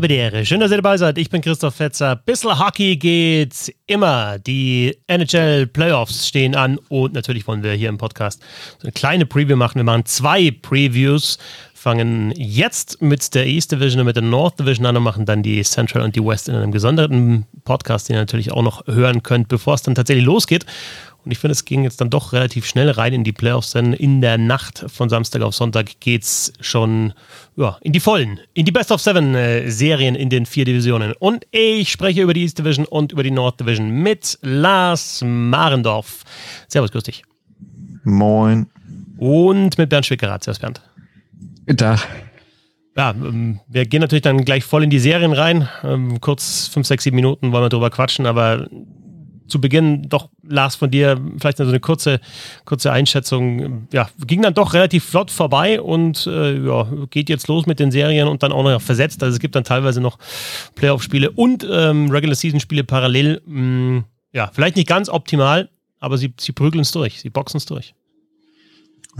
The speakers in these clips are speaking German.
Belvedere. Schön, dass ihr dabei seid. Ich bin Christoph Fetzer. Bissl Hockey geht immer. Die NHL Playoffs stehen an und natürlich wollen wir hier im Podcast so eine kleine Preview machen. Wir machen zwei Previews, fangen jetzt mit der East Division und mit der North Division an und machen dann die Central und die West in einem gesonderten Podcast, den ihr natürlich auch noch hören könnt, bevor es dann tatsächlich losgeht. Und ich finde, es ging jetzt dann doch relativ schnell rein in die Playoffs, denn in der Nacht von Samstag auf Sonntag geht es schon ja, in die Vollen, in die Best of Seven äh, Serien in den vier Divisionen. Und ich spreche über die East Division und über die North Division mit Lars Marendorf. Servus, grüß dich. Moin. Und mit Bernd Schwickerath. Servus, Bernd. Guten Tag. Ja, ähm, wir gehen natürlich dann gleich voll in die Serien rein. Ähm, kurz fünf, sechs, sieben Minuten wollen wir drüber quatschen, aber zu Beginn doch, Lars, von dir vielleicht so eine kurze, kurze Einschätzung. Ja, ging dann doch relativ flott vorbei und äh, ja, geht jetzt los mit den Serien und dann auch noch versetzt. Also es gibt dann teilweise noch Playoff-Spiele und ähm, Regular-Season-Spiele parallel. Mh, mm, ja, vielleicht nicht ganz optimal, aber sie, sie prügeln es durch, sie boxen es durch.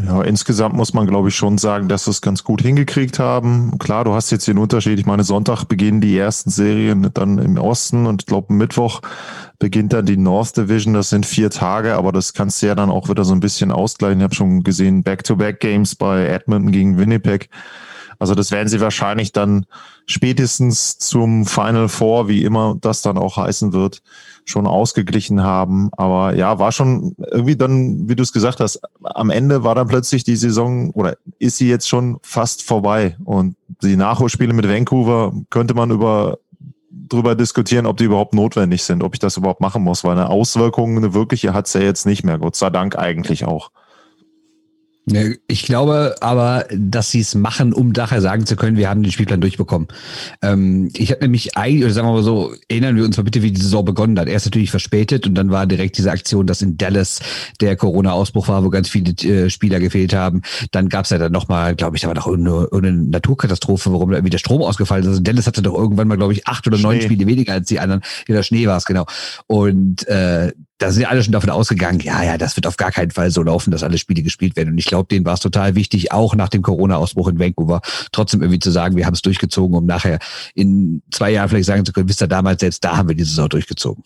Ja, insgesamt muss man, glaube ich, schon sagen, dass wir es ganz gut hingekriegt haben. Klar, du hast jetzt den Unterschied. Ich meine, Sonntag beginnen die ersten Serien dann im Osten und ich glaube, Mittwoch beginnt dann die North Division. Das sind vier Tage, aber das kannst du ja dann auch wieder so ein bisschen ausgleichen. Ich habe schon gesehen, Back-to-Back-Games bei Edmonton gegen Winnipeg. Also das werden sie wahrscheinlich dann spätestens zum Final Four, wie immer das dann auch heißen wird, schon ausgeglichen haben. Aber ja, war schon irgendwie dann, wie du es gesagt hast, am Ende war dann plötzlich die Saison oder ist sie jetzt schon fast vorbei. Und die Nachholspiele mit Vancouver könnte man über drüber diskutieren, ob die überhaupt notwendig sind, ob ich das überhaupt machen muss, weil eine Auswirkung, eine wirkliche hat's ja jetzt nicht mehr. Gott sei Dank eigentlich auch. Ich glaube aber, dass sie es machen, um daher sagen zu können, wir haben den Spielplan durchbekommen. Ähm, ich habe nämlich eigentlich, oder sagen wir mal so, erinnern wir uns mal bitte, wie die Saison begonnen hat. Erst natürlich verspätet und dann war direkt diese Aktion, dass in Dallas der Corona-Ausbruch war, wo ganz viele äh, Spieler gefehlt haben. Dann gab es ja dann nochmal, glaube ich, da war noch irgendeine, irgendeine Naturkatastrophe, warum da irgendwie der Strom ausgefallen ist. Also Dallas hatte doch irgendwann mal, glaube ich, acht oder Schnee. neun Spiele weniger als die anderen. Ja, der Schnee war es, genau. Und äh, da sind alle schon davon ausgegangen, ja, ja, das wird auf gar keinen Fall so laufen, dass alle Spiele gespielt werden. Und ich glaube, denen war es total wichtig, auch nach dem Corona-Ausbruch in Vancouver, trotzdem irgendwie zu sagen, wir haben es durchgezogen, um nachher in zwei Jahren vielleicht sagen zu können, wisst ihr, damals, selbst da haben wir die Saison durchgezogen.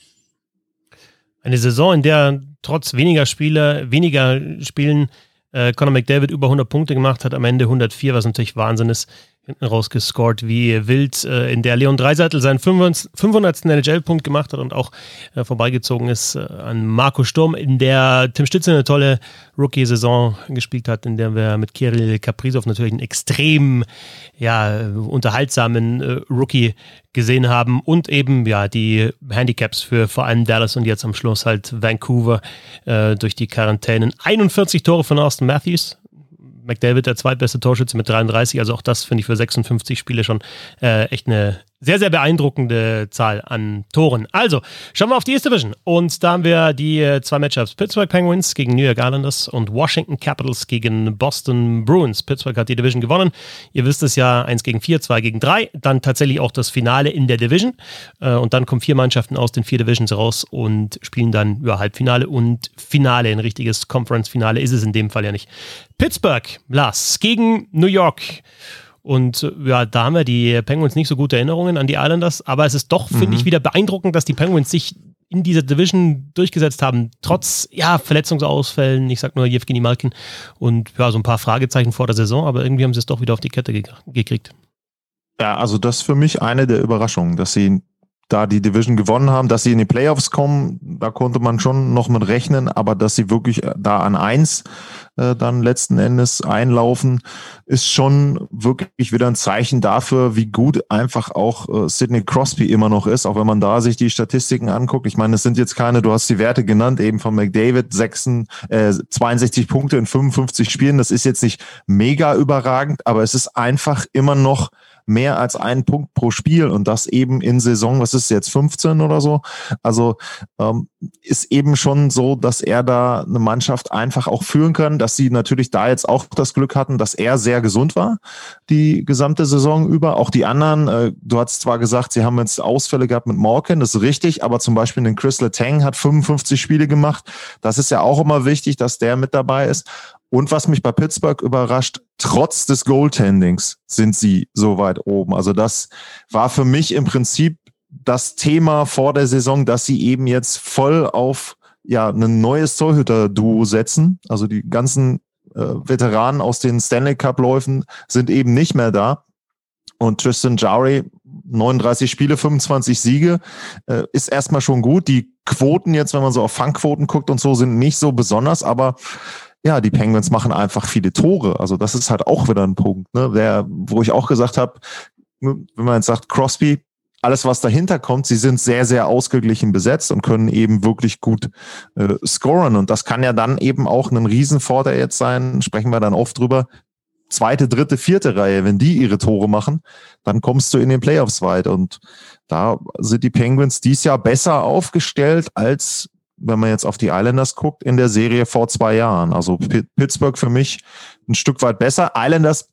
Eine Saison, in der trotz weniger Spiele, weniger Spielen äh, Conor McDavid über 100 Punkte gemacht hat, am Ende 104, was natürlich Wahnsinn ist hinten rausgescored wie wild, äh, in der Leon Dreiseitel seinen 500. NHL-Punkt gemacht hat und auch äh, vorbeigezogen ist äh, an Marco Sturm, in der Tim Stütze eine tolle Rookie-Saison gespielt hat, in der wir mit Kirill Kaprizov natürlich einen extrem ja, unterhaltsamen Rookie gesehen haben und eben ja die Handicaps für vor allem Dallas und jetzt am Schluss halt Vancouver durch die Quarantänen. 41 Tore von Austin Matthews, McDavid der zweitbeste Torschütze mit 33, also auch das finde ich für 56 Spiele schon äh, echt eine sehr, sehr beeindruckende Zahl an Toren. Also, schauen wir auf die East Division. Und da haben wir die äh, zwei Matchups. Pittsburgh Penguins gegen New York Islanders und Washington Capitals gegen Boston Bruins. Pittsburgh hat die Division gewonnen. Ihr wisst es ja, 1 gegen 4, 2 gegen 3. Dann tatsächlich auch das Finale in der Division. Äh, und dann kommen vier Mannschaften aus den vier Divisions raus und spielen dann ja, Halbfinale und Finale. Ein richtiges Conference-Finale ist es in dem Fall ja nicht. Pittsburgh, Lars, gegen New York. Und äh, ja, da haben wir die Penguins nicht so gute Erinnerungen an die Islanders, aber es ist doch, mhm. finde ich, wieder beeindruckend, dass die Penguins sich in dieser Division durchgesetzt haben, trotz ja, Verletzungsausfällen, ich sag nur Jevgeny Malkin und ja, so ein paar Fragezeichen vor der Saison, aber irgendwie haben sie es doch wieder auf die Kette ge gekriegt. Ja, also das ist für mich eine der Überraschungen, dass sie da die Division gewonnen haben, dass sie in die Playoffs kommen, da konnte man schon noch mit rechnen, aber dass sie wirklich äh, da an eins äh, dann letzten Endes einlaufen, ist schon wirklich wieder ein Zeichen dafür, wie gut einfach auch äh, Sidney Crosby immer noch ist, auch wenn man da sich die Statistiken anguckt. Ich meine, es sind jetzt keine, du hast die Werte genannt, eben von McDavid, 6, äh, 62 Punkte in 55 Spielen, das ist jetzt nicht mega überragend, aber es ist einfach immer noch mehr als einen Punkt pro Spiel und das eben in Saison, was ist jetzt 15 oder so. Also ähm, ist eben schon so, dass er da eine Mannschaft einfach auch führen kann, dass sie natürlich da jetzt auch das Glück hatten, dass er sehr gesund war die gesamte Saison über. Auch die anderen, äh, du hast zwar gesagt, sie haben jetzt Ausfälle gehabt mit Morgan, das ist richtig, aber zum Beispiel den Chris Letang hat 55 Spiele gemacht. Das ist ja auch immer wichtig, dass der mit dabei ist. Und was mich bei Pittsburgh überrascht, trotz des Goaltendings sind sie so weit oben. Also das war für mich im Prinzip das Thema vor der Saison, dass sie eben jetzt voll auf ja ein neues Torhüter-Duo setzen. Also die ganzen äh, Veteranen aus den Stanley Cup-Läufen sind eben nicht mehr da. Und Tristan Jari, 39 Spiele, 25 Siege, äh, ist erstmal schon gut. Die Quoten jetzt, wenn man so auf Fangquoten guckt und so, sind nicht so besonders, aber ja, die Penguins machen einfach viele Tore. Also das ist halt auch wieder ein Punkt, ne? Der, wo ich auch gesagt habe, wenn man jetzt sagt, Crosby, alles, was dahinter kommt, sie sind sehr, sehr ausgeglichen besetzt und können eben wirklich gut äh, scoren. Und das kann ja dann eben auch ein Riesenvorteil jetzt sein, sprechen wir dann oft drüber. Zweite, dritte, vierte Reihe, wenn die ihre Tore machen, dann kommst du in den Playoffs weit. Und da sind die Penguins dies Jahr besser aufgestellt als wenn man jetzt auf die Islanders guckt, in der Serie vor zwei Jahren. Also Pittsburgh für mich ein Stück weit besser. Islanders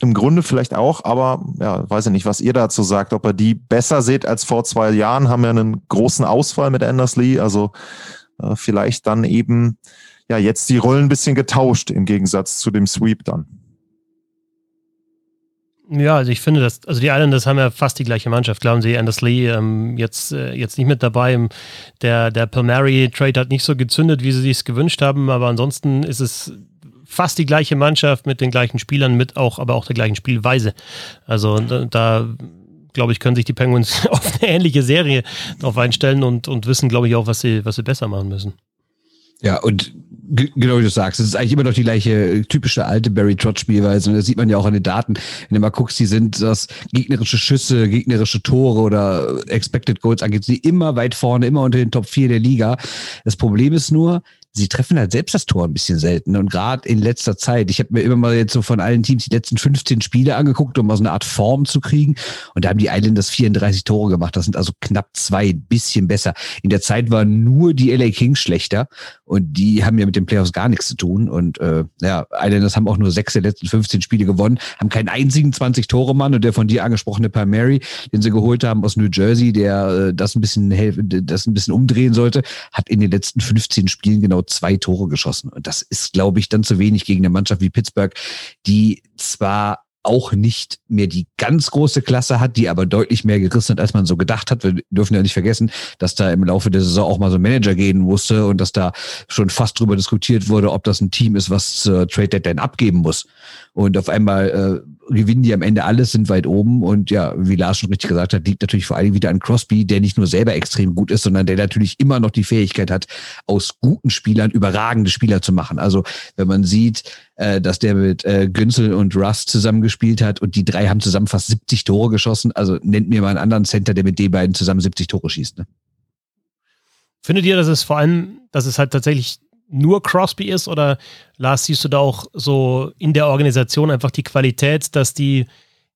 im Grunde vielleicht auch, aber ja, weiß ich nicht, was ihr dazu sagt, ob ihr die besser seht als vor zwei Jahren, haben ja einen großen Ausfall mit Anders Lee, also äh, vielleicht dann eben ja jetzt die Rollen ein bisschen getauscht im Gegensatz zu dem Sweep dann. Ja, also ich finde, dass, also die Islanders haben ja fast die gleiche Mannschaft. Glauben Sie, Anders Lee ähm, jetzt, äh, jetzt nicht mit dabei. Der, der Palmieri-Trade hat nicht so gezündet, wie sie sich gewünscht haben, aber ansonsten ist es fast die gleiche Mannschaft mit den gleichen Spielern, mit auch, aber auch der gleichen Spielweise. Also da, da glaube ich, können sich die Penguins auf eine ähnliche Serie drauf einstellen und, und wissen, glaube ich, auch, was sie, was sie besser machen müssen. Ja, und genau wie du sagst, es ist eigentlich immer noch die gleiche typische alte Barry Trotz Spielweise und das sieht man ja auch an den Daten. Wenn du mal guckst, die sind das gegnerische Schüsse, gegnerische Tore oder Expected Goals angeht, sie immer weit vorne, immer unter den Top 4 der Liga. Das Problem ist nur, sie treffen halt selbst das Tor ein bisschen selten. Und gerade in letzter Zeit, ich habe mir immer mal jetzt so von allen Teams die letzten 15 Spiele angeguckt, um mal so eine Art Form zu kriegen. Und da haben die Islanders 34 Tore gemacht. Das sind also knapp zwei, bisschen besser. In der Zeit waren nur die LA Kings schlechter. Und die haben ja mit den Playoffs gar nichts zu tun. Und äh, ja, Islanders haben auch nur sechs der letzten 15 Spiele gewonnen, haben keinen einzigen 20-Tore-Mann. Und der von dir angesprochene Palmieri, den sie geholt haben aus New Jersey, der äh, das ein bisschen das ein bisschen umdrehen sollte, hat in den letzten 15 Spielen genau zwei Tore geschossen. Und das ist, glaube ich, dann zu wenig gegen eine Mannschaft wie Pittsburgh, die zwar auch nicht mehr die ganz große Klasse hat, die aber deutlich mehr gerissen hat, als man so gedacht hat. Wir dürfen ja nicht vergessen, dass da im Laufe der Saison auch mal so ein Manager gehen musste und dass da schon fast drüber diskutiert wurde, ob das ein Team ist, was zur Trade Deadline abgeben muss. Und auf einmal äh, gewinnen die am Ende alles, sind weit oben. Und ja, wie Lars schon richtig gesagt hat, liegt natürlich vor allem wieder an Crosby, der nicht nur selber extrem gut ist, sondern der natürlich immer noch die Fähigkeit hat, aus guten Spielern überragende Spieler zu machen. Also wenn man sieht, äh, dass der mit äh, Günzel und Russ zusammengespielt hat und die drei haben zusammen fast 70 Tore geschossen. Also nennt mir mal einen anderen Center, der mit den beiden zusammen 70 Tore schießt. Ne? Findet ihr, dass es vor allem, dass es halt tatsächlich nur Crosby ist oder Lars, siehst du da auch so in der Organisation einfach die Qualität, dass die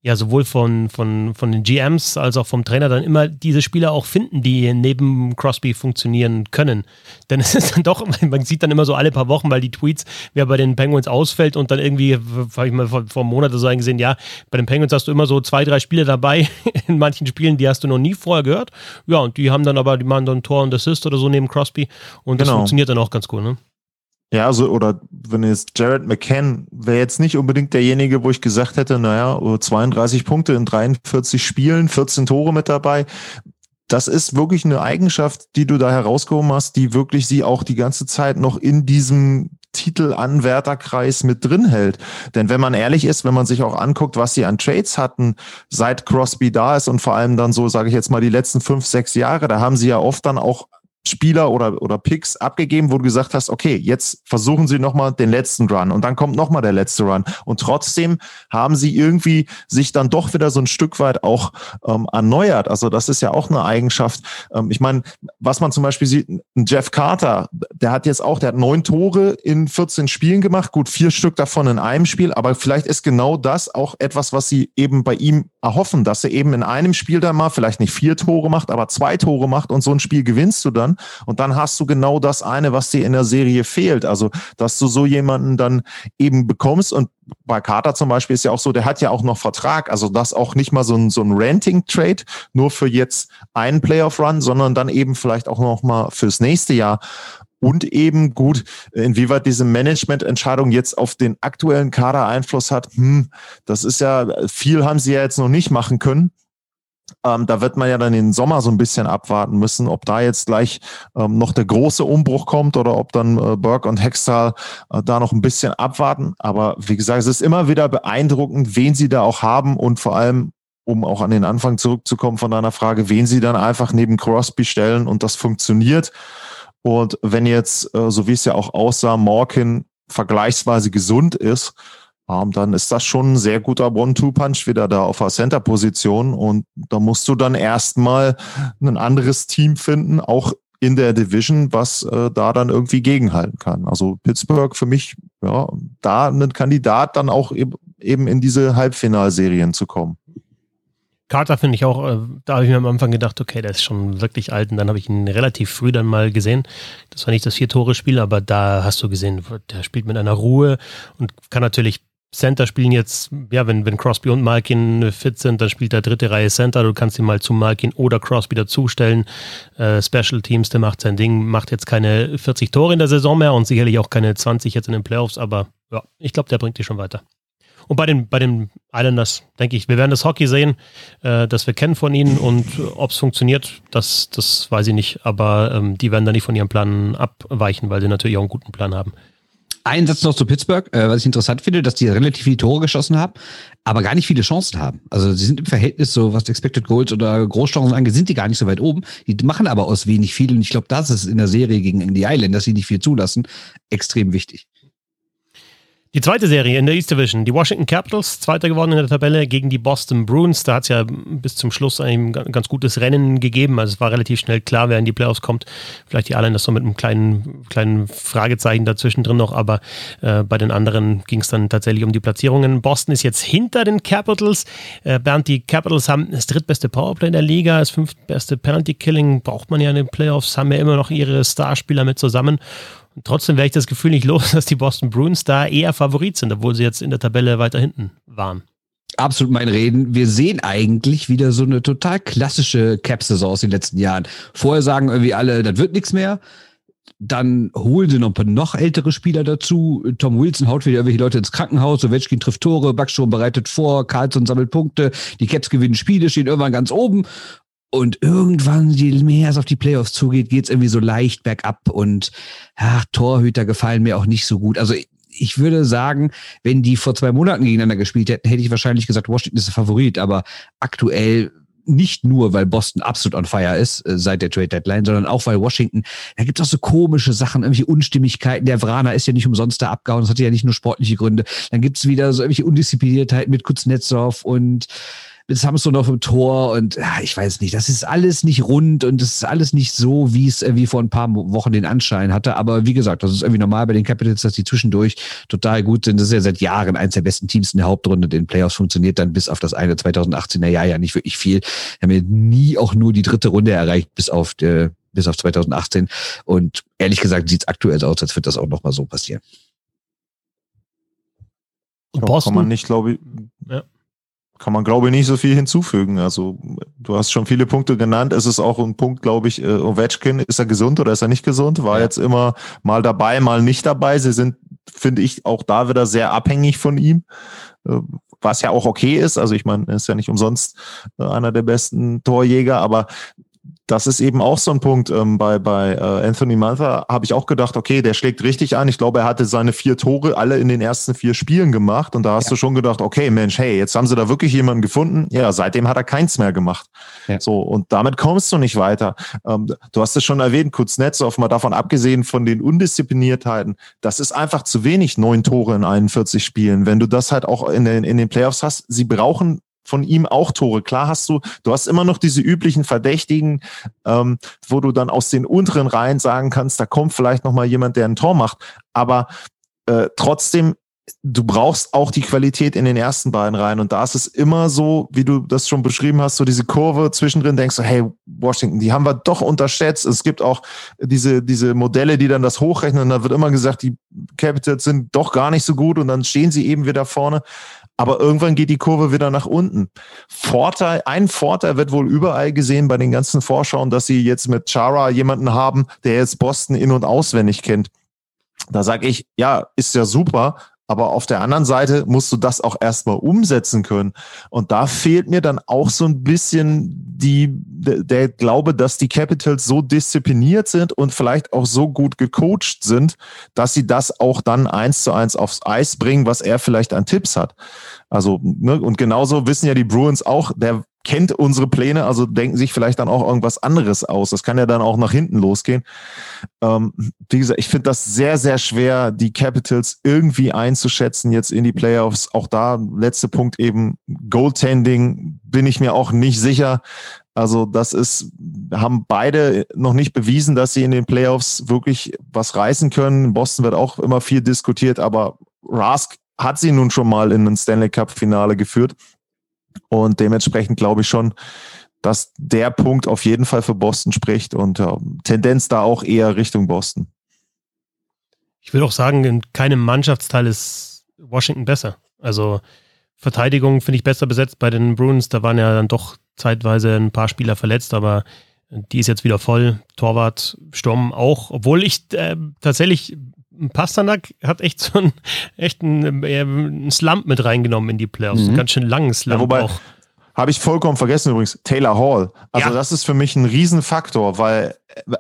ja sowohl von, von, von den GMs als auch vom Trainer dann immer diese Spieler auch finden, die neben Crosby funktionieren können. Denn es ist dann doch, man sieht dann immer so alle paar Wochen, weil die Tweets, wer bei den Penguins ausfällt und dann irgendwie, habe ich mal vor, vor einem Monat so gesehen, ja, bei den Penguins hast du immer so zwei, drei Spiele dabei in manchen Spielen, die hast du noch nie vorher gehört. Ja, und die haben dann aber, die machen dann Tor und Assist oder so neben Crosby und das genau. funktioniert dann auch ganz gut, ne? Ja, also, oder wenn jetzt Jared McCann wäre jetzt nicht unbedingt derjenige, wo ich gesagt hätte, naja, 32 Punkte in 43 Spielen, 14 Tore mit dabei. Das ist wirklich eine Eigenschaft, die du da herausgehoben hast, die wirklich sie auch die ganze Zeit noch in diesem Titelanwärterkreis mit drin hält. Denn wenn man ehrlich ist, wenn man sich auch anguckt, was sie an Trades hatten, seit Crosby da ist und vor allem dann so, sage ich jetzt mal, die letzten fünf, sechs Jahre, da haben sie ja oft dann auch Spieler oder, oder Picks abgegeben, wo du gesagt hast, okay, jetzt versuchen sie nochmal den letzten Run und dann kommt nochmal der letzte Run. Und trotzdem haben sie irgendwie sich dann doch wieder so ein Stück weit auch ähm, erneuert. Also das ist ja auch eine Eigenschaft. Ähm, ich meine, was man zum Beispiel sieht, Jeff Carter, der hat jetzt auch, der hat neun Tore in 14 Spielen gemacht, gut, vier Stück davon in einem Spiel, aber vielleicht ist genau das auch etwas, was sie eben bei ihm erhoffen, dass er eben in einem Spiel dann mal vielleicht nicht vier Tore macht, aber zwei Tore macht und so ein Spiel gewinnst du dann und dann hast du genau das eine, was dir in der Serie fehlt. Also, dass du so jemanden dann eben bekommst und bei Carter zum Beispiel ist ja auch so, der hat ja auch noch Vertrag, also das auch nicht mal so ein, so ein Renting-Trade, nur für jetzt einen Playoff-Run, sondern dann eben vielleicht auch noch mal fürs nächste Jahr. und eben gut, inwieweit diese Managemententscheidung jetzt auf den aktuellen Kader Einfluss hat. Hm, das ist ja, viel haben sie ja jetzt noch nicht machen können. Ähm, da wird man ja dann den Sommer so ein bisschen abwarten müssen, ob da jetzt gleich ähm, noch der große Umbruch kommt oder ob dann äh, Burke und Hextall äh, da noch ein bisschen abwarten. Aber wie gesagt, es ist immer wieder beeindruckend, wen sie da auch haben und vor allem, um auch an den Anfang zurückzukommen von deiner Frage, wen sie dann einfach neben Crosby stellen und das funktioniert. Und wenn jetzt, äh, so wie es ja auch aussah, Morkin vergleichsweise gesund ist, ähm, dann ist das schon ein sehr guter One-Two-Punch wieder da auf der Center-Position. Und da musst du dann erstmal ein anderes Team finden, auch in der Division, was äh, da dann irgendwie gegenhalten kann. Also Pittsburgh für mich, ja, da ein Kandidat dann auch eben in diese Halbfinalserien zu kommen. Carter finde ich auch, äh, da habe ich mir am Anfang gedacht, okay, der ist schon wirklich alt und dann habe ich ihn relativ früh dann mal gesehen. Das war nicht das Vier-Tore-Spiel, aber da hast du gesehen, der spielt mit einer Ruhe und kann natürlich Center spielen jetzt, ja, wenn, wenn Crosby und Malkin fit sind, dann spielt der dritte Reihe Center. Du kannst ihn mal zu Malkin oder Crosby dazustellen. Äh, Special Teams, der macht sein Ding, macht jetzt keine 40 Tore in der Saison mehr und sicherlich auch keine 20 jetzt in den Playoffs, aber ja, ich glaube, der bringt dich schon weiter. Und bei den, bei den Islanders denke ich, wir werden das Hockey sehen, äh, das wir kennen von ihnen und ob es funktioniert, das, das weiß ich nicht. Aber ähm, die werden da nicht von ihrem Plan abweichen, weil sie natürlich auch einen guten Plan haben. Ein Satz noch zu Pittsburgh, äh, was ich interessant finde, dass die relativ viele Tore geschossen haben, aber gar nicht viele Chancen haben. Also sie sind im Verhältnis so, was Expected Goals oder Großchancen angeht, sind die gar nicht so weit oben. Die machen aber aus wenig viel und ich glaube, das ist in der Serie gegen die Island, dass sie nicht viel zulassen, extrem wichtig. Die zweite Serie in der East Division, die Washington Capitals, zweiter geworden in der Tabelle gegen die Boston Bruins. Da hat es ja bis zum Schluss ein ganz gutes Rennen gegeben. Also es war relativ schnell klar, wer in die Playoffs kommt. Vielleicht die Islanders so mit einem kleinen, kleinen Fragezeichen dazwischen drin noch, aber äh, bei den anderen ging es dann tatsächlich um die Platzierungen. Boston ist jetzt hinter den Capitals. Äh, Bernd, die Capitals haben das drittbeste Powerplay in der Liga, das fünftbeste Penalty Killing braucht man ja in den Playoffs, haben ja immer noch ihre Starspieler mit zusammen. Trotzdem werde ich das Gefühl nicht los, dass die Boston Bruins da eher Favorit sind, obwohl sie jetzt in der Tabelle weiter hinten waren. Absolut mein Reden. Wir sehen eigentlich wieder so eine total klassische Cap-Saison aus den letzten Jahren. Vorher sagen irgendwie alle, das wird nichts mehr. Dann holen sie noch ein paar noch ältere Spieler dazu. Tom Wilson haut wieder irgendwelche Leute ins Krankenhaus. Ovechkin trifft Tore, Backstrom bereitet vor, Carlson sammelt Punkte. Die Caps gewinnen Spiele, stehen irgendwann ganz oben. Und irgendwann, je mehr es auf die Playoffs zugeht, geht es irgendwie so leicht bergab und ach, Torhüter gefallen mir auch nicht so gut. Also ich würde sagen, wenn die vor zwei Monaten gegeneinander gespielt hätten, hätte ich wahrscheinlich gesagt, Washington ist der Favorit. Aber aktuell nicht nur, weil Boston absolut on fire ist äh, seit der Trade Deadline, sondern auch, weil Washington, da gibt es auch so komische Sachen, irgendwelche Unstimmigkeiten. Der Vraner ist ja nicht umsonst da abgehauen, das hatte ja nicht nur sportliche Gründe. Dann gibt es wieder so irgendwelche Undiszipliniertheiten mit Kuznetsov und Jetzt haben sie noch im Tor und ja, ich weiß nicht, das ist alles nicht rund und das ist alles nicht so, wie es irgendwie vor ein paar Wochen den Anschein hatte. Aber wie gesagt, das ist irgendwie normal bei den Capitals, dass die zwischendurch total gut sind. Das ist ja seit Jahren eines der besten Teams in der Hauptrunde. Den Playoffs funktioniert dann bis auf das eine 2018er Jahr ja nicht wirklich viel. Wir haben ja nie auch nur die dritte Runde erreicht, bis auf, äh, bis auf 2018. Und ehrlich gesagt sieht es aktuell so aus, als wird das auch nochmal so passieren. Und Boston? Kann man nicht, glaube ich. Ja kann man, glaube ich, nicht so viel hinzufügen. Also du hast schon viele Punkte genannt. Es ist auch ein Punkt, glaube ich, äh, Ovechkin, ist er gesund oder ist er nicht gesund? War ja. jetzt immer mal dabei, mal nicht dabei. Sie sind, finde ich, auch da wieder sehr abhängig von ihm, äh, was ja auch okay ist. Also ich meine, er ist ja nicht umsonst äh, einer der besten Torjäger, aber das ist eben auch so ein Punkt. Ähm, bei bei äh, Anthony Mantha habe ich auch gedacht, okay, der schlägt richtig an. Ich glaube, er hatte seine vier Tore alle in den ersten vier Spielen gemacht. Und da hast ja. du schon gedacht, okay, Mensch, hey, jetzt haben sie da wirklich jemanden gefunden. Ja, seitdem hat er keins mehr gemacht. Ja. So, und damit kommst du nicht weiter. Ähm, du hast es schon erwähnt, Kuznetsov, mal davon abgesehen von den Undiszipliniertheiten, das ist einfach zu wenig, neun Tore in 41 Spielen. Wenn du das halt auch in den, in den Playoffs hast, sie brauchen von ihm auch Tore. Klar hast du, du hast immer noch diese üblichen Verdächtigen, ähm, wo du dann aus den unteren Reihen sagen kannst, da kommt vielleicht noch mal jemand, der ein Tor macht. Aber äh, trotzdem du brauchst auch die Qualität in den ersten beiden Reihen. Und da ist es immer so, wie du das schon beschrieben hast, so diese Kurve zwischendrin, denkst du, hey, Washington, die haben wir doch unterschätzt. Es gibt auch diese, diese Modelle, die dann das hochrechnen. Und da wird immer gesagt, die Capitals sind doch gar nicht so gut und dann stehen sie eben wieder vorne. Aber irgendwann geht die Kurve wieder nach unten. Vorteil, ein Vorteil wird wohl überall gesehen bei den ganzen Vorschauen, dass sie jetzt mit Chara jemanden haben, der jetzt Boston in- und auswendig kennt. Da sage ich, ja, ist ja super, aber auf der anderen Seite musst du das auch erstmal umsetzen können. Und da fehlt mir dann auch so ein bisschen die, der Glaube, dass die Capitals so diszipliniert sind und vielleicht auch so gut gecoacht sind, dass sie das auch dann eins zu eins aufs Eis bringen, was er vielleicht an Tipps hat. Also, ne, und genauso wissen ja die Bruins auch, der kennt unsere Pläne, also denken sich vielleicht dann auch irgendwas anderes aus. Das kann ja dann auch nach hinten losgehen. Ähm, wie gesagt, ich finde das sehr, sehr schwer, die Capitals irgendwie einzuschätzen jetzt in die Playoffs. Auch da, letzter Punkt eben, Goaltending bin ich mir auch nicht sicher. Also das ist, haben beide noch nicht bewiesen, dass sie in den Playoffs wirklich was reißen können. In Boston wird auch immer viel diskutiert, aber Rask hat sie nun schon mal in ein Stanley Cup Finale geführt. Und dementsprechend glaube ich schon, dass der Punkt auf jeden Fall für Boston spricht und ja, Tendenz da auch eher Richtung Boston. Ich will auch sagen, in keinem Mannschaftsteil ist Washington besser. Also Verteidigung finde ich besser besetzt bei den Bruins. Da waren ja dann doch zeitweise ein paar Spieler verletzt, aber die ist jetzt wieder voll. Torwart, Sturm auch, obwohl ich äh, tatsächlich Pasternak hat echt so einen echten äh, einen Slump mit reingenommen in die Playoffs. Mhm. Einen ganz schön langen Slump ja, wobei, auch. Habe ich vollkommen vergessen übrigens. Taylor Hall. Also ja. das ist für mich ein Riesenfaktor, weil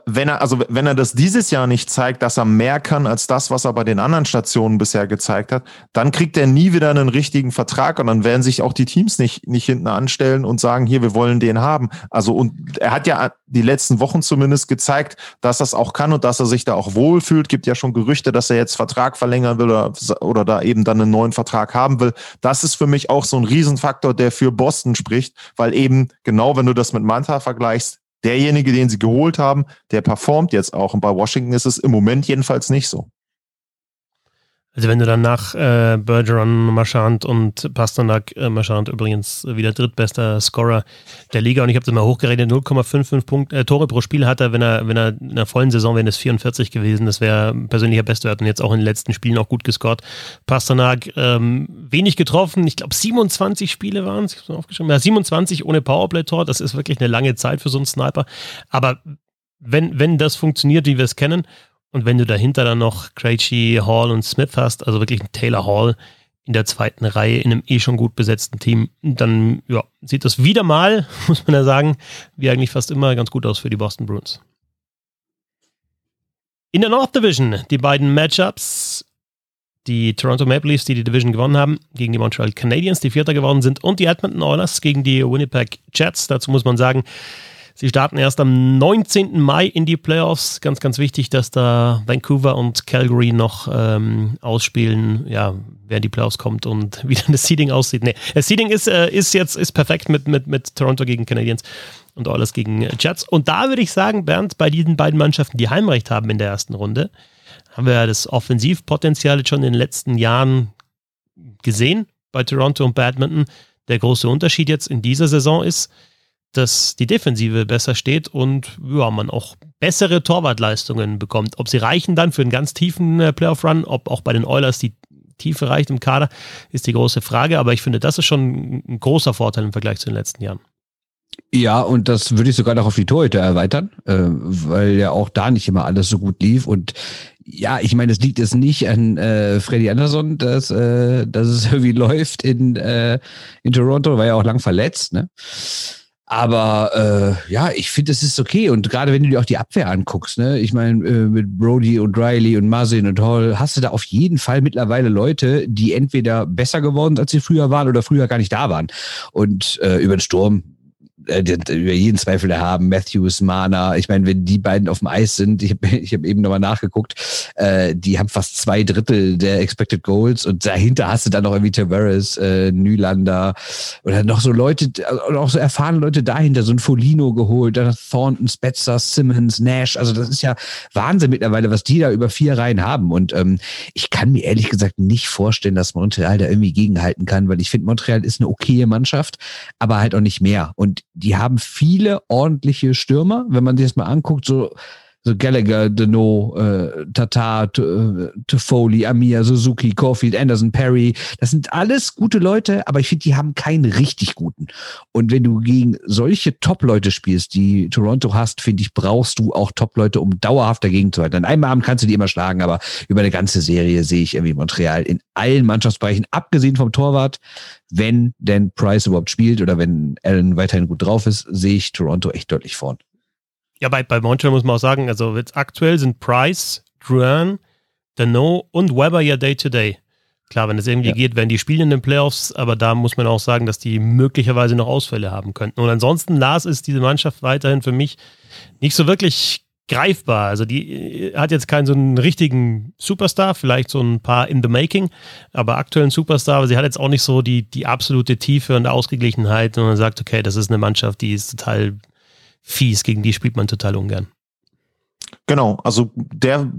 wenn er, also wenn er das dieses Jahr nicht zeigt, dass er mehr kann als das, was er bei den anderen Stationen bisher gezeigt hat, dann kriegt er nie wieder einen richtigen Vertrag und dann werden sich auch die Teams nicht, nicht hinten anstellen und sagen, hier, wir wollen den haben. Also, und er hat ja die letzten Wochen zumindest gezeigt, dass er es auch kann und dass er sich da auch wohlfühlt. Gibt ja schon Gerüchte, dass er jetzt Vertrag verlängern will oder, oder da eben dann einen neuen Vertrag haben will. Das ist für mich auch so ein Riesenfaktor, der für Boston spricht, weil eben genau, wenn du das mit Manta vergleichst, derjenige, den sie geholt haben, der performt jetzt auch. Und bei Washington ist es im Moment jedenfalls nicht so. Also wenn du dann nach äh, Bergeron, Marchand und Pasternak, äh, Marchand übrigens wieder drittbester Scorer der Liga. Und ich habe es mal hochgerechnet, 0,55 Punkte, äh, Tore pro Spiel hat er, wenn er, wenn er in der vollen Saison wären es 44 gewesen, das wäre persönlicher Bestwert. Und jetzt auch in den letzten Spielen auch gut gescored. Pasternak ähm, wenig getroffen, ich glaube 27 Spiele waren es, ich habe aufgeschrieben, ja 27 ohne Powerplay-Tor, das ist wirklich eine lange Zeit für so einen Sniper, aber wenn, wenn das funktioniert, wie wir es kennen und wenn du dahinter dann noch Krejci, Hall und Smith hast, also wirklich ein Taylor Hall in der zweiten Reihe in einem eh schon gut besetzten Team, dann ja, sieht das wieder mal, muss man ja sagen, wie eigentlich fast immer ganz gut aus für die Boston Bruins. In der North Division die beiden Matchups. Die Toronto Maple Leafs, die die Division gewonnen haben, gegen die Montreal Canadiens, die Vierter geworden sind, und die Edmonton Oilers gegen die Winnipeg Jets. Dazu muss man sagen, Sie starten erst am 19. Mai in die Playoffs. Ganz, ganz wichtig, dass da Vancouver und Calgary noch ähm, ausspielen, ja, wer in die Playoffs kommt und wie dann das Seeding aussieht. Nee, das Seeding ist, äh, ist jetzt ist perfekt mit, mit, mit Toronto gegen Canadiens und alles gegen Jets. Und da würde ich sagen, Bernd, bei diesen beiden Mannschaften, die Heimrecht haben in der ersten Runde, haben wir ja das Offensivpotenzial schon in den letzten Jahren gesehen bei Toronto und Badminton. Der große Unterschied jetzt in dieser Saison ist, dass die Defensive besser steht und ja, man auch bessere Torwartleistungen bekommt. Ob sie reichen dann für einen ganz tiefen äh, Playoff-Run, ob auch bei den Oilers die Tiefe reicht im Kader, ist die große Frage. Aber ich finde, das ist schon ein großer Vorteil im Vergleich zu den letzten Jahren. Ja, und das würde ich sogar noch auf die Torhüter erweitern, äh, weil ja auch da nicht immer alles so gut lief. Und ja, ich meine, es liegt jetzt nicht an äh, Freddy Anderson, dass, äh, dass es irgendwie läuft in, äh, in Toronto, war ja auch lang verletzt. Ne? Aber äh, ja, ich finde, es ist okay. Und gerade wenn du dir auch die Abwehr anguckst, ne, ich meine, äh, mit Brody und Riley und Mazin und Hall, hast du da auf jeden Fall mittlerweile Leute, die entweder besser geworden sind, als sie früher waren oder früher gar nicht da waren. Und äh, über den Sturm äh, über jeden Zweifel haben, Matthews, Mana. Ich meine, wenn die beiden auf dem Eis sind, ich habe ich hab eben nochmal nachgeguckt, äh, die haben fast zwei Drittel der Expected Goals und dahinter hast du dann noch irgendwie Tavares, äh, Nylander oder noch so Leute, oder auch so erfahrene Leute dahinter, so ein Folino geholt, dann Thornton, Spetzer, Simmons, Nash. Also das ist ja Wahnsinn mittlerweile, was die da über vier Reihen haben. Und ähm, ich kann mir ehrlich gesagt nicht vorstellen, dass Montreal da irgendwie gegenhalten kann, weil ich finde, Montreal ist eine okaye Mannschaft, aber halt auch nicht mehr. Und die haben viele ordentliche Stürmer. Wenn man sich das mal anguckt, so so Gallagher, Deneau, äh, Tata, äh, Toffoli, Amir, Suzuki, Caulfield, Anderson, Perry. Das sind alles gute Leute, aber ich finde, die haben keinen richtig guten. Und wenn du gegen solche Top-Leute spielst, die Toronto hast, finde ich, brauchst du auch Top-Leute, um dauerhaft dagegen zu halten. An einem Abend kannst du die immer schlagen, aber über eine ganze Serie sehe ich irgendwie Montreal in allen Mannschaftsbereichen, abgesehen vom Torwart, wenn denn Price überhaupt spielt oder wenn Allen weiterhin gut drauf ist, sehe ich Toronto echt deutlich vorn. Ja, bei, bei Montreal muss man auch sagen, also jetzt aktuell sind Price, Drouin, Dano und Weber ja Day-to-Day. -Day. Klar, wenn es irgendwie ja. geht, werden die spielen in den Playoffs, aber da muss man auch sagen, dass die möglicherweise noch Ausfälle haben könnten. Und ansonsten, Lars, ist diese Mannschaft weiterhin für mich nicht so wirklich greifbar. Also die hat jetzt keinen so einen richtigen Superstar, vielleicht so ein paar in the making, aber aktuell ein Superstar, aber sie hat jetzt auch nicht so die, die absolute Tiefe und Ausgeglichenheit und man sagt, okay, das ist eine Mannschaft, die ist total fies, gegen die spielt man total ungern. Genau, also der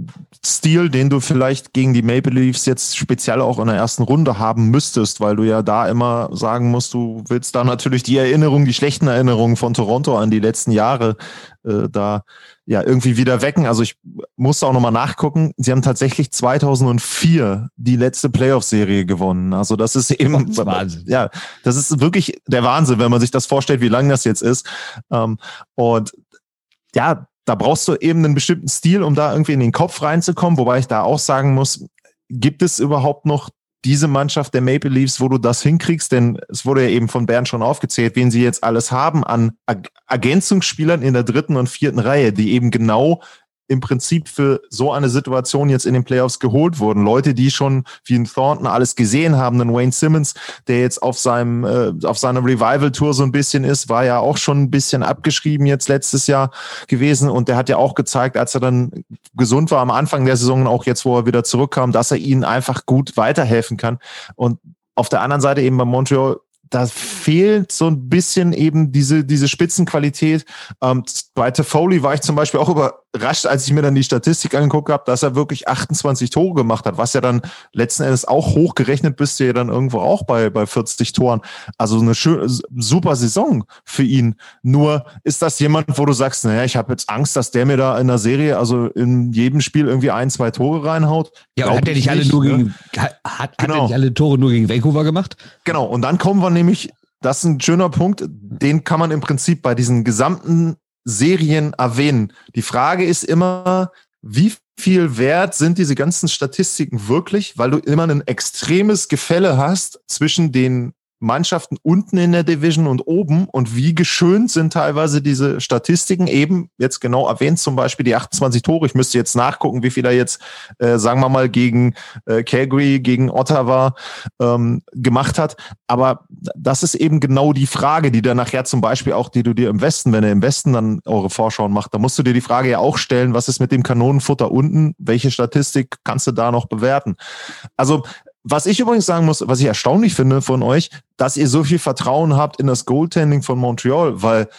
Stil, den du vielleicht gegen die Maple Leafs jetzt speziell auch in der ersten Runde haben müsstest, weil du ja da immer sagen musst, du willst da natürlich die Erinnerungen, die schlechten Erinnerungen von Toronto an die letzten Jahre äh, da ja irgendwie wieder wecken. Also ich musste auch nochmal nachgucken. Sie haben tatsächlich 2004 die letzte Playoff-Serie gewonnen. Also das ist eben, das ist Wahnsinn. ja, das ist wirklich der Wahnsinn, wenn man sich das vorstellt, wie lang das jetzt ist. Ähm, und ja, da brauchst du eben einen bestimmten Stil, um da irgendwie in den Kopf reinzukommen. Wobei ich da auch sagen muss, gibt es überhaupt noch diese Mannschaft der Maple Leafs, wo du das hinkriegst, denn es wurde ja eben von Bernd schon aufgezählt, wen sie jetzt alles haben an Ergänzungsspielern in der dritten und vierten Reihe, die eben genau im Prinzip für so eine Situation jetzt in den Playoffs geholt wurden. Leute, die schon wie ein Thornton alles gesehen haben, einen Wayne Simmons, der jetzt auf seinem äh, auf seiner Revival Tour so ein bisschen ist, war ja auch schon ein bisschen abgeschrieben jetzt letztes Jahr gewesen und der hat ja auch gezeigt, als er dann gesund war am Anfang der Saison, auch jetzt, wo er wieder zurückkam, dass er ihnen einfach gut weiterhelfen kann. Und auf der anderen Seite eben bei Montreal da fehlt so ein bisschen eben diese, diese Spitzenqualität. Ähm, bei Foley war ich zum Beispiel auch überrascht, als ich mir dann die Statistik angeguckt habe, dass er wirklich 28 Tore gemacht hat, was ja dann letzten Endes auch hochgerechnet bist du ja dann irgendwo auch bei, bei 40 Toren. Also eine schöne, super Saison für ihn. Nur ist das jemand, wo du sagst, naja, ich habe jetzt Angst, dass der mir da in der Serie, also in jedem Spiel irgendwie ein, zwei Tore reinhaut. Ja, und hat er nicht alle nur ne? gegen, hat, hat genau. er nicht alle Tore nur gegen Vancouver gemacht? Genau. Und dann kommen wir nämlich, das ist ein schöner Punkt, den kann man im Prinzip bei diesen gesamten Serien erwähnen. Die Frage ist immer, wie viel wert sind diese ganzen Statistiken wirklich, weil du immer ein extremes Gefälle hast zwischen den Mannschaften unten in der Division und oben und wie geschönt sind teilweise diese Statistiken. Eben jetzt genau erwähnt zum Beispiel die 28 Tore. Ich müsste jetzt nachgucken wie viel er jetzt äh, sagen wir mal gegen äh, Calgary gegen Ottawa ähm, gemacht hat. Aber das ist eben genau die Frage die dann nachher zum Beispiel auch die du dir im Westen wenn er im Westen dann eure Vorschauen macht da musst du dir die Frage ja auch stellen was ist mit dem Kanonenfutter unten? Welche Statistik kannst du da noch bewerten? Also was ich übrigens sagen muss, was ich erstaunlich finde von euch, dass ihr so viel Vertrauen habt in das Goaltending von Montreal, weil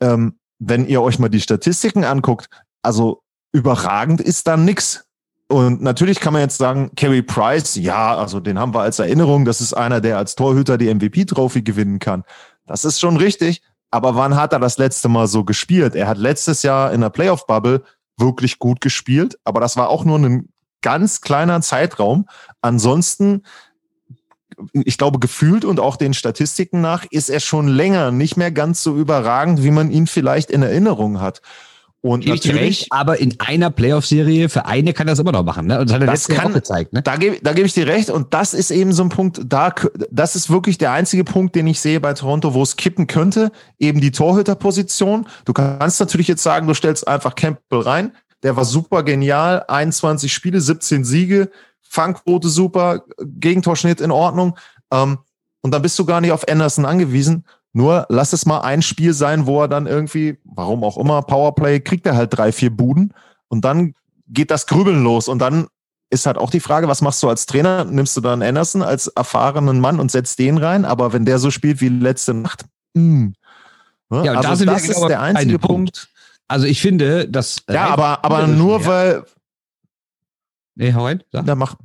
ähm, wenn ihr euch mal die Statistiken anguckt, also überragend ist da nix. Und natürlich kann man jetzt sagen, Kerry Price, ja, also den haben wir als Erinnerung, das ist einer, der als Torhüter die MVP-Trophy gewinnen kann. Das ist schon richtig. Aber wann hat er das letzte Mal so gespielt? Er hat letztes Jahr in der Playoff-Bubble wirklich gut gespielt, aber das war auch nur ein ganz kleiner Zeitraum. Ansonsten, ich glaube, gefühlt und auch den Statistiken nach, ist er schon länger nicht mehr ganz so überragend, wie man ihn vielleicht in Erinnerung hat. Und gebe natürlich, recht, aber in einer Playoff-Serie für eine kann das immer noch machen, ne? Und das hat er das kann, gezeigt, ne? Da gebe da geb ich dir recht. Und das ist eben so ein Punkt, da, das ist wirklich der einzige Punkt, den ich sehe bei Toronto, wo es kippen könnte. Eben die Torhüterposition. Du kannst natürlich jetzt sagen, du stellst einfach Campbell rein. Der war super genial. 21 Spiele, 17 Siege, Fangquote super, Gegentorschnitt in Ordnung. Ähm, und dann bist du gar nicht auf Anderson angewiesen. Nur lass es mal ein Spiel sein, wo er dann irgendwie, warum auch immer, Powerplay, kriegt er halt drei, vier Buden und dann geht das Grübeln los und dann ist halt auch die Frage, was machst du als Trainer? Nimmst du dann Anderson als erfahrenen Mann und setzt den rein? Aber wenn der so spielt wie letzte Nacht, mh. Ne? Ja, also da das ist der einzige Punkt. Punkt. Also ich finde, dass. Ja, aber, aber nur ja. weil. Nee, hau rein. Sag. Da mach.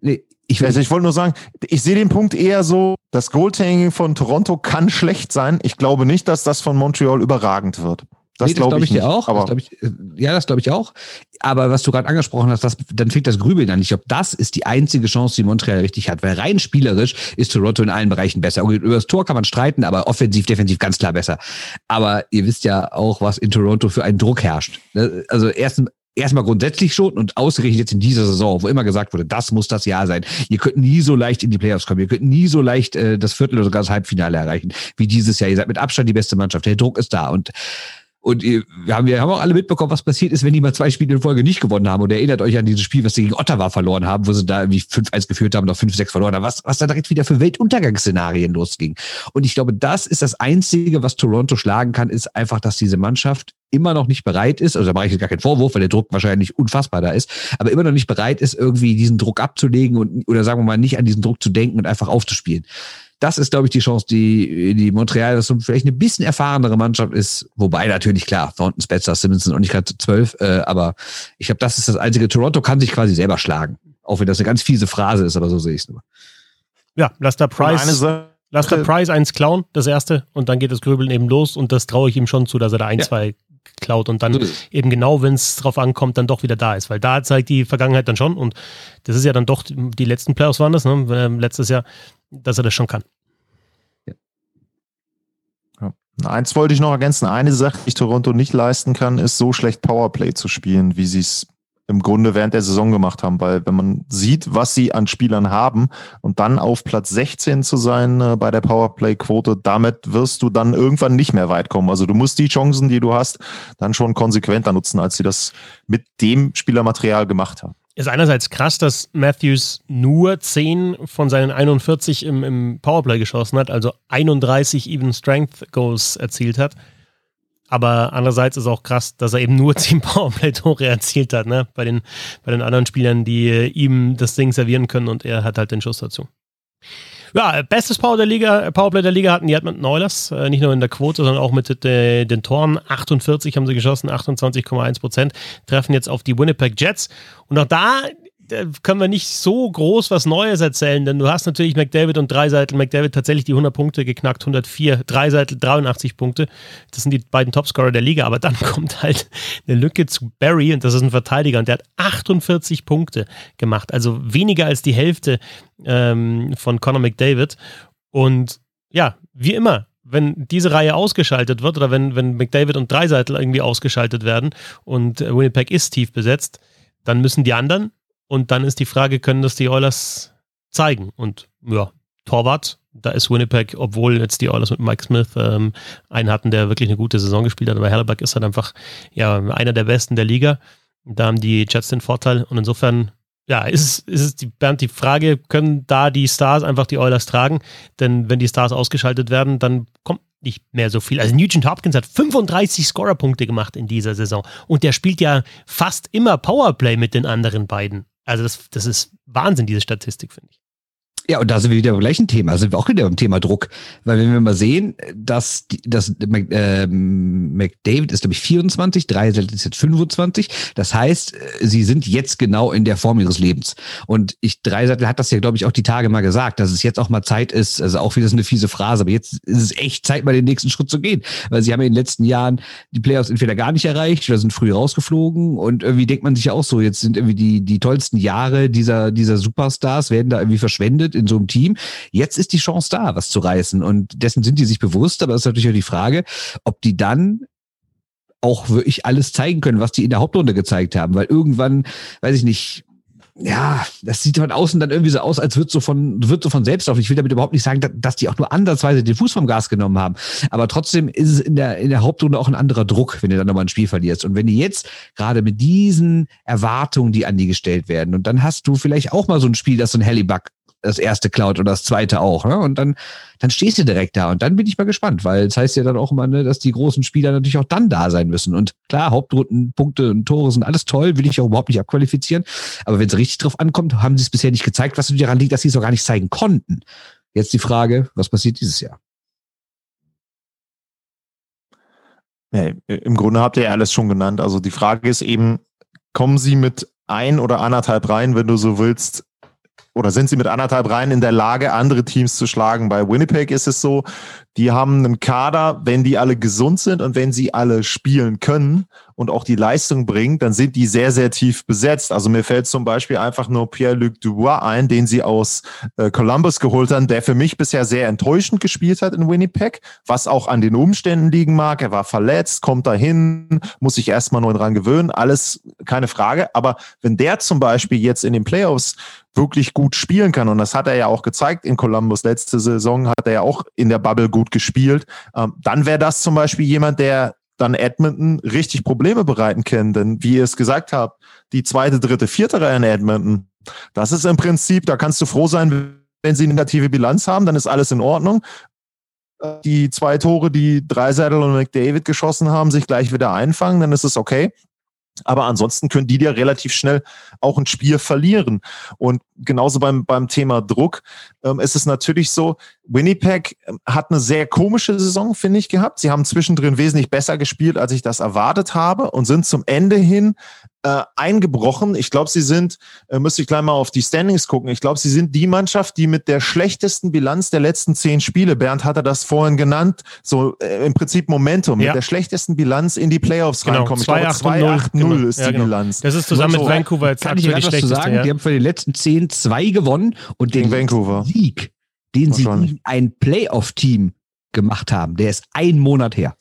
Nee, ich, also ich wollte nur sagen, ich sehe den Punkt eher so, das Goaltending von Toronto kann schlecht sein. Ich glaube nicht, dass das von Montreal überragend wird. Das nee, glaube glaub ich, ich auch. Aber das ich, äh, ja, das glaube ich auch. Aber was du gerade angesprochen hast, das, dann fängt das Grübeln an. Ich glaube, das ist die einzige Chance, die Montreal richtig hat. Weil rein spielerisch ist Toronto in allen Bereichen besser. Und über das Tor kann man streiten, aber offensiv, defensiv ganz klar besser. Aber ihr wisst ja auch, was in Toronto für einen Druck herrscht. Ne? Also erstens, erstmal grundsätzlich schon und ausgerechnet jetzt in dieser Saison, wo immer gesagt wurde, das muss das Jahr sein. Ihr könnt nie so leicht in die Playoffs kommen. Ihr könnt nie so leicht äh, das Viertel oder sogar das Halbfinale erreichen wie dieses Jahr. Ihr seid mit Abstand die beste Mannschaft. Der Druck ist da und und wir haben, wir haben auch alle mitbekommen, was passiert ist, wenn die mal zwei Spiele in Folge nicht gewonnen haben. Und erinnert euch an dieses Spiel, was sie gegen Ottawa verloren haben, wo sie da irgendwie 5-1 geführt haben, noch 5-6 verloren haben, was, was da direkt wieder für Weltuntergangsszenarien losging. Und ich glaube, das ist das Einzige, was Toronto schlagen kann, ist einfach, dass diese Mannschaft immer noch nicht bereit ist, also da mache ich jetzt gar keinen Vorwurf, weil der Druck wahrscheinlich unfassbar da ist, aber immer noch nicht bereit ist, irgendwie diesen Druck abzulegen und oder sagen wir mal nicht an diesen Druck zu denken und einfach aufzuspielen das ist, glaube ich, die Chance, die, die Montreal, das vielleicht eine bisschen erfahrenere Mannschaft ist. Wobei natürlich, klar, Thornton, Spencer, Simmons sind auch nicht gerade zwölf, äh, aber ich glaube, das ist das einzige. Toronto kann sich quasi selber schlagen. Auch wenn das eine ganz fiese Phrase ist, aber so sehe ich es nur. Ja, lass der Price. Lass der Price eins klauen, das erste, und dann geht das Grübeln eben los und das traue ich ihm schon zu, dass er da ein, ja. zwei klaut und dann so eben genau, wenn es drauf ankommt, dann doch wieder da ist. Weil da zeigt die Vergangenheit dann schon und das ist ja dann doch, die letzten Playoffs waren das, ne, ähm, letztes Jahr, dass er das schon kann. Eins wollte ich noch ergänzen. Eine Sache, die ich Toronto nicht leisten kann, ist so schlecht Powerplay zu spielen, wie sie es im Grunde während der Saison gemacht haben, weil wenn man sieht, was sie an Spielern haben und dann auf Platz 16 zu sein äh, bei der Powerplay-Quote, damit wirst du dann irgendwann nicht mehr weit kommen. Also du musst die Chancen, die du hast, dann schon konsequenter nutzen, als sie das mit dem Spielermaterial gemacht haben. Ist einerseits krass, dass Matthews nur 10 von seinen 41 im, im Powerplay geschossen hat, also 31 Even Strength Goals erzielt hat. Aber andererseits ist auch krass, dass er eben nur 10 Powerplay-Tore erzielt hat, ne? Bei den, bei den anderen Spielern, die ihm das Ding servieren können und er hat halt den Schuss dazu. Ja, bestes Power der Liga, Powerplay der Liga hatten die Edmonton Oilers, äh, nicht nur in der Quote, sondern auch mit äh, den Toren. 48 haben sie geschossen, 28,1 Prozent, treffen jetzt auf die Winnipeg Jets. Und auch da können wir nicht so groß was Neues erzählen, denn du hast natürlich McDavid und Dreiseitel. McDavid tatsächlich die 100 Punkte geknackt, 104, Dreiseitel 83 Punkte. Das sind die beiden Topscorer der Liga, aber dann kommt halt eine Lücke zu Barry und das ist ein Verteidiger und der hat 48 Punkte gemacht, also weniger als die Hälfte ähm, von Conor McDavid. Und ja, wie immer, wenn diese Reihe ausgeschaltet wird oder wenn, wenn McDavid und Dreiseitel irgendwie ausgeschaltet werden und Winnipeg ist tief besetzt, dann müssen die anderen und dann ist die Frage, können das die Oilers zeigen? Und ja, Torwart, da ist Winnipeg, obwohl jetzt die Oilers mit Mike Smith ähm, einen hatten, der wirklich eine gute Saison gespielt hat, aber Hellebuck ist halt einfach ja, einer der besten der Liga. Da haben die Jets den Vorteil und insofern ja, ist, ist es die, Bernd, die Frage, können da die Stars einfach die Oilers tragen? Denn wenn die Stars ausgeschaltet werden, dann kommt nicht mehr so viel. Also Nugent Hopkins hat 35 Scorerpunkte gemacht in dieser Saison und der spielt ja fast immer Powerplay mit den anderen beiden. Also das, das ist Wahnsinn, diese Statistik, finde ich. Ja, und da sind wir wieder beim gleichen Thema, sind wir auch wieder beim Thema Druck. Weil wenn wir mal sehen, dass, dass äh, McDavid ist, glaube ich, 24, Dreisel ist jetzt 25. Das heißt, äh, sie sind jetzt genau in der Form ihres Lebens. Und ich, Dreiseitel hat das ja, glaube ich, auch die Tage mal gesagt, dass es jetzt auch mal Zeit ist, also auch wieder so eine fiese Phrase, aber jetzt ist es echt Zeit, mal den nächsten Schritt zu gehen. Weil sie haben in den letzten Jahren die Playoffs entweder gar nicht erreicht oder sind früh rausgeflogen. Und irgendwie denkt man sich ja auch so, jetzt sind irgendwie die, die tollsten Jahre dieser, dieser Superstars werden da irgendwie verschwendet in so einem Team. Jetzt ist die Chance da, was zu reißen. Und dessen sind die sich bewusst. Aber es ist natürlich auch die Frage, ob die dann auch wirklich alles zeigen können, was die in der Hauptrunde gezeigt haben. Weil irgendwann, weiß ich nicht, ja, das sieht von außen dann irgendwie so aus, als wird so von, wird so von selbst auf. Ich will damit überhaupt nicht sagen, dass die auch nur andersweise den Fuß vom Gas genommen haben. Aber trotzdem ist es in der, in der Hauptrunde auch ein anderer Druck, wenn du dann nochmal ein Spiel verlierst. Und wenn die jetzt gerade mit diesen Erwartungen, die an die gestellt werden, und dann hast du vielleicht auch mal so ein Spiel, das so ein Hellybuck das erste klaut oder das zweite auch. Ne? Und dann, dann stehst du direkt da. Und dann bin ich mal gespannt, weil es heißt ja dann auch immer, ne, dass die großen Spieler natürlich auch dann da sein müssen. Und klar, Hauptrunden, Punkte und Tore sind alles toll, will ich auch überhaupt nicht abqualifizieren. Aber wenn es richtig drauf ankommt, haben sie es bisher nicht gezeigt, was daran liegt, dass sie es auch gar nicht zeigen konnten. Jetzt die Frage, was passiert dieses Jahr? Ja, Im Grunde habt ihr alles schon genannt. Also die Frage ist eben, kommen sie mit ein oder anderthalb rein, wenn du so willst, oder sind sie mit anderthalb Reihen in der Lage, andere Teams zu schlagen. Bei Winnipeg ist es so, die haben einen Kader, wenn die alle gesund sind und wenn sie alle spielen können und auch die Leistung bringen, dann sind die sehr, sehr tief besetzt. Also mir fällt zum Beispiel einfach nur Pierre-Luc Dubois ein, den sie aus äh, Columbus geholt haben, der für mich bisher sehr enttäuschend gespielt hat in Winnipeg, was auch an den Umständen liegen mag. Er war verletzt, kommt dahin, muss sich erstmal neu dran gewöhnen, alles keine Frage. Aber wenn der zum Beispiel jetzt in den Playoffs wirklich gut spielen kann. Und das hat er ja auch gezeigt in Columbus. Letzte Saison hat er ja auch in der Bubble gut gespielt. Ähm, dann wäre das zum Beispiel jemand, der dann Edmonton richtig Probleme bereiten kann. Denn wie ihr es gesagt habt, die zweite, dritte, vierte Reihe in Edmonton, das ist im Prinzip, da kannst du froh sein, wenn sie negative Bilanz haben, dann ist alles in Ordnung. Die zwei Tore, die Dreisettel und McDavid geschossen haben, sich gleich wieder einfangen, dann ist es okay. Aber ansonsten können die dir relativ schnell auch ein Spiel verlieren. Und genauso beim, beim Thema Druck ähm, ist es natürlich so, Winnipeg ähm, hat eine sehr komische Saison, finde ich, gehabt. Sie haben zwischendrin wesentlich besser gespielt, als ich das erwartet habe und sind zum Ende hin äh, eingebrochen. Ich glaube, sie sind, äh, müsste ich gleich mal auf die Standings gucken. Ich glaube, sie sind die Mannschaft, die mit der schlechtesten Bilanz der letzten zehn Spiele, Bernd hatte das vorhin genannt, so äh, im Prinzip Momentum, ja. mit der schlechtesten Bilanz in die Playoffs genau. reinkommen. Ich glaube, 2-8-0 genau. ist ja, die genau. Bilanz. Das ist zusammen so, mit Vancouver jetzt kann ich die schlechteste. Sagen, ja. Die haben von den letzten zehn zwei gewonnen und den Vancouver. Sieg, den sie ein Playoff-Team gemacht haben, der ist ein Monat her.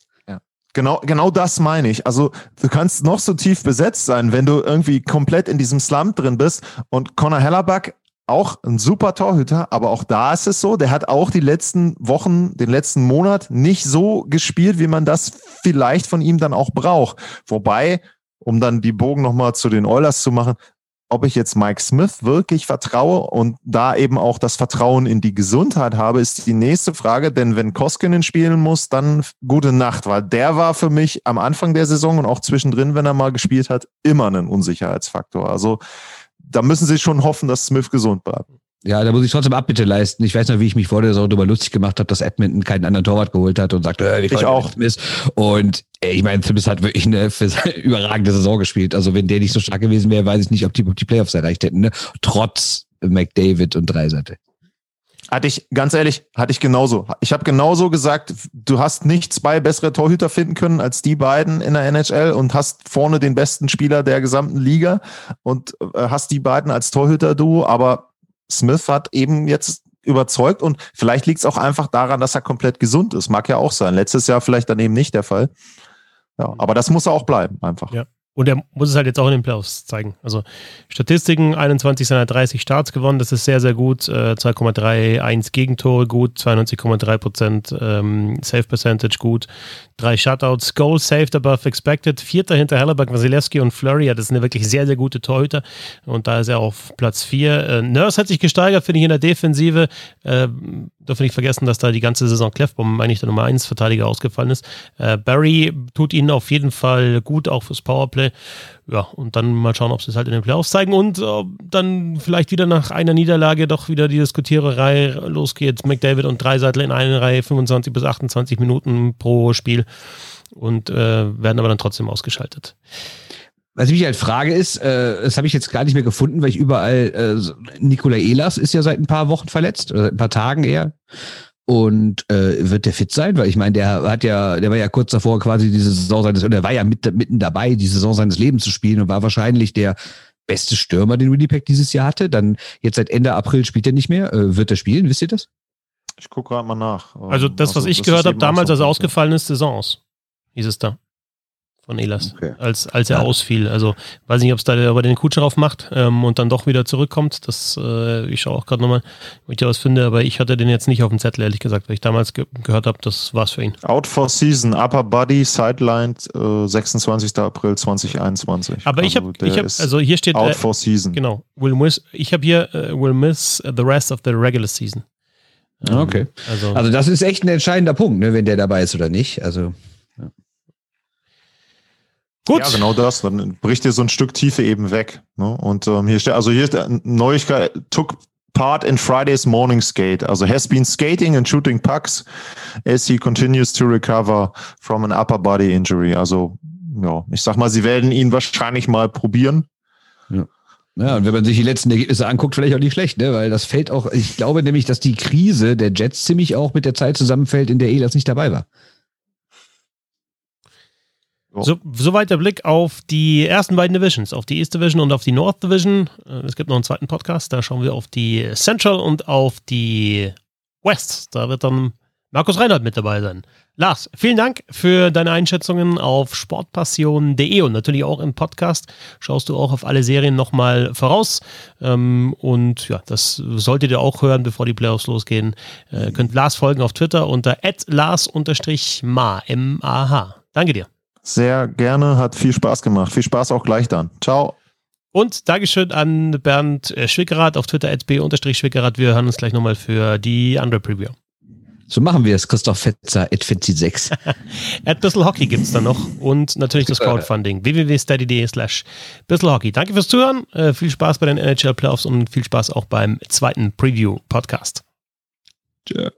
Genau, genau das meine ich. Also du kannst noch so tief besetzt sein, wenn du irgendwie komplett in diesem Slump drin bist. Und Conor Hellerback auch ein super Torhüter, aber auch da ist es so, der hat auch die letzten Wochen, den letzten Monat nicht so gespielt, wie man das vielleicht von ihm dann auch braucht. Wobei, um dann die Bogen nochmal zu den Oilers zu machen, ob ich jetzt Mike Smith wirklich vertraue und da eben auch das Vertrauen in die Gesundheit habe, ist die nächste Frage. Denn wenn Koskinen spielen muss, dann gute Nacht, weil der war für mich am Anfang der Saison und auch zwischendrin, wenn er mal gespielt hat, immer ein Unsicherheitsfaktor. Also da müssen sie schon hoffen, dass Smith gesund bleibt. Ja, da muss ich trotzdem Abbitte leisten. Ich weiß noch, wie ich mich vor der Saison darüber lustig gemacht habe, dass Edmonton keinen anderen Torwart geholt hat und sagte, äh, ich auch. Smith. Und äh, ich meine, Smith hat wirklich eine überragende Saison gespielt. Also wenn der nicht so stark gewesen wäre, weiß ich nicht, ob die, ob die Playoffs erreicht hätten. Ne? Trotz McDavid und Dreiseite. Hatte ich, ganz ehrlich, hatte ich genauso. Ich habe genauso gesagt, du hast nicht zwei bessere Torhüter finden können als die beiden in der NHL und hast vorne den besten Spieler der gesamten Liga und äh, hast die beiden als Torhüter-Duo, aber Smith hat eben jetzt überzeugt und vielleicht liegt es auch einfach daran, dass er komplett gesund ist. Mag ja auch sein. Letztes Jahr vielleicht dann eben nicht der Fall. Ja, aber das muss er auch bleiben, einfach. Ja. Und er muss es halt jetzt auch in den Playoffs zeigen. Also Statistiken, 21 seiner 30 Starts gewonnen, das ist sehr, sehr gut. Äh, 2,31 Gegentore gut, 92,3 Prozent ähm, Save Percentage gut, drei Shutouts, Goals saved above expected, vierter hinter Hellebuck, Wasilewski und Flurry. Ja, das sind ja wirklich sehr, sehr gute Torhüter. Und da ist er auf Platz 4. Äh, Nurse hat sich gesteigert, finde ich, in der Defensive. Äh, dürfen nicht vergessen, dass da die ganze Saison Clefbaum eigentlich der Nummer 1 Verteidiger ausgefallen ist. Äh, Barry tut ihnen auf jeden Fall gut, auch fürs Powerplay. Ja, und dann mal schauen, ob sie es halt in den Playoffs zeigen und äh, dann vielleicht wieder nach einer Niederlage doch wieder die Diskutiererei losgeht. McDavid und Dreiseitel in einer Reihe 25 bis 28 Minuten pro Spiel und äh, werden aber dann trotzdem ausgeschaltet. Was ich mich halt frage ist, äh, das habe ich jetzt gar nicht mehr gefunden, weil ich überall, äh, Nikola Elas ist ja seit ein paar Wochen verletzt, oder seit ein paar Tagen eher. Und äh, wird der fit sein? Weil ich meine, der hat ja, der war ja kurz davor, quasi diese Saison seines, oder war ja mit, mitten dabei, die Saison seines Lebens zu spielen und war wahrscheinlich der beste Stürmer, den Winnipeg dieses Jahr hatte. Dann jetzt seit Ende April spielt er nicht mehr. Äh, wird er spielen? Wisst ihr das? Ich gucke gerade mal nach. Also das, was also, ich gehört habe, damals, als er ausgefallen ist, Saisons, hieß es da von Elas, okay. als, als er ja. ausfiel. Also weiß nicht, ob es da aber den Kutscherauf macht ähm, und dann doch wieder zurückkommt. Das, äh, ich schaue auch gerade nochmal, ob ich da was finde, aber ich hatte den jetzt nicht auf dem Zettel, ehrlich gesagt, weil ich damals ge gehört habe, das war's für ihn. Out for Season, Upper Body, Sideline, äh, 26. April 2021. Aber also ich habe, ich hab, also hier steht Out äh, for Season. Genau, will miss, ich habe hier uh, will miss the rest of the regular season. Ähm, okay. Also, also das ist echt ein entscheidender Punkt, ne, wenn der dabei ist oder nicht. Also Gut. Ja, genau das. Dann bricht dir so ein Stück Tiefe eben weg. Ne? Und ähm, hier steht, also hier ist Neuigkeit, took part in Friday's morning skate. Also has been skating and shooting pucks as he continues to recover from an upper body injury. Also, ja, ich sag mal, sie werden ihn wahrscheinlich mal probieren. Ja. Ja, und wenn man sich die letzten Ergebnisse anguckt, vielleicht auch nicht schlecht, ne? Weil das fällt auch, ich glaube nämlich, dass die Krise der Jets ziemlich auch mit der Zeit zusammenfällt, in der Elas nicht dabei war. So, soweit der Blick auf die ersten beiden Divisions, auf die East Division und auf die North Division. Äh, es gibt noch einen zweiten Podcast, da schauen wir auf die Central und auf die West. Da wird dann Markus Reinhardt mit dabei sein. Lars, vielen Dank für deine Einschätzungen auf sportpassion.de und natürlich auch im Podcast. Schaust du auch auf alle Serien nochmal voraus. Ähm, und ja, das solltet ihr auch hören, bevor die Playoffs losgehen. Äh, könnt Lars folgen auf Twitter unter lars-ma, M-A-H. Danke dir. Sehr gerne, hat viel Spaß gemacht. Viel Spaß auch gleich dann. Ciao. Und Dankeschön an Bernd Schwickerath auf Twitter, b-schwickerath. Wir hören uns gleich nochmal für die andere Preview. So machen wir es, Christoph Fetzer, at Fetzi6. at Hockey gibt es dann noch und natürlich das Crowdfunding. www.steady.de slash Hockey. Danke fürs Zuhören, äh, viel Spaß bei den NHL Playoffs und viel Spaß auch beim zweiten Preview-Podcast. Tschö.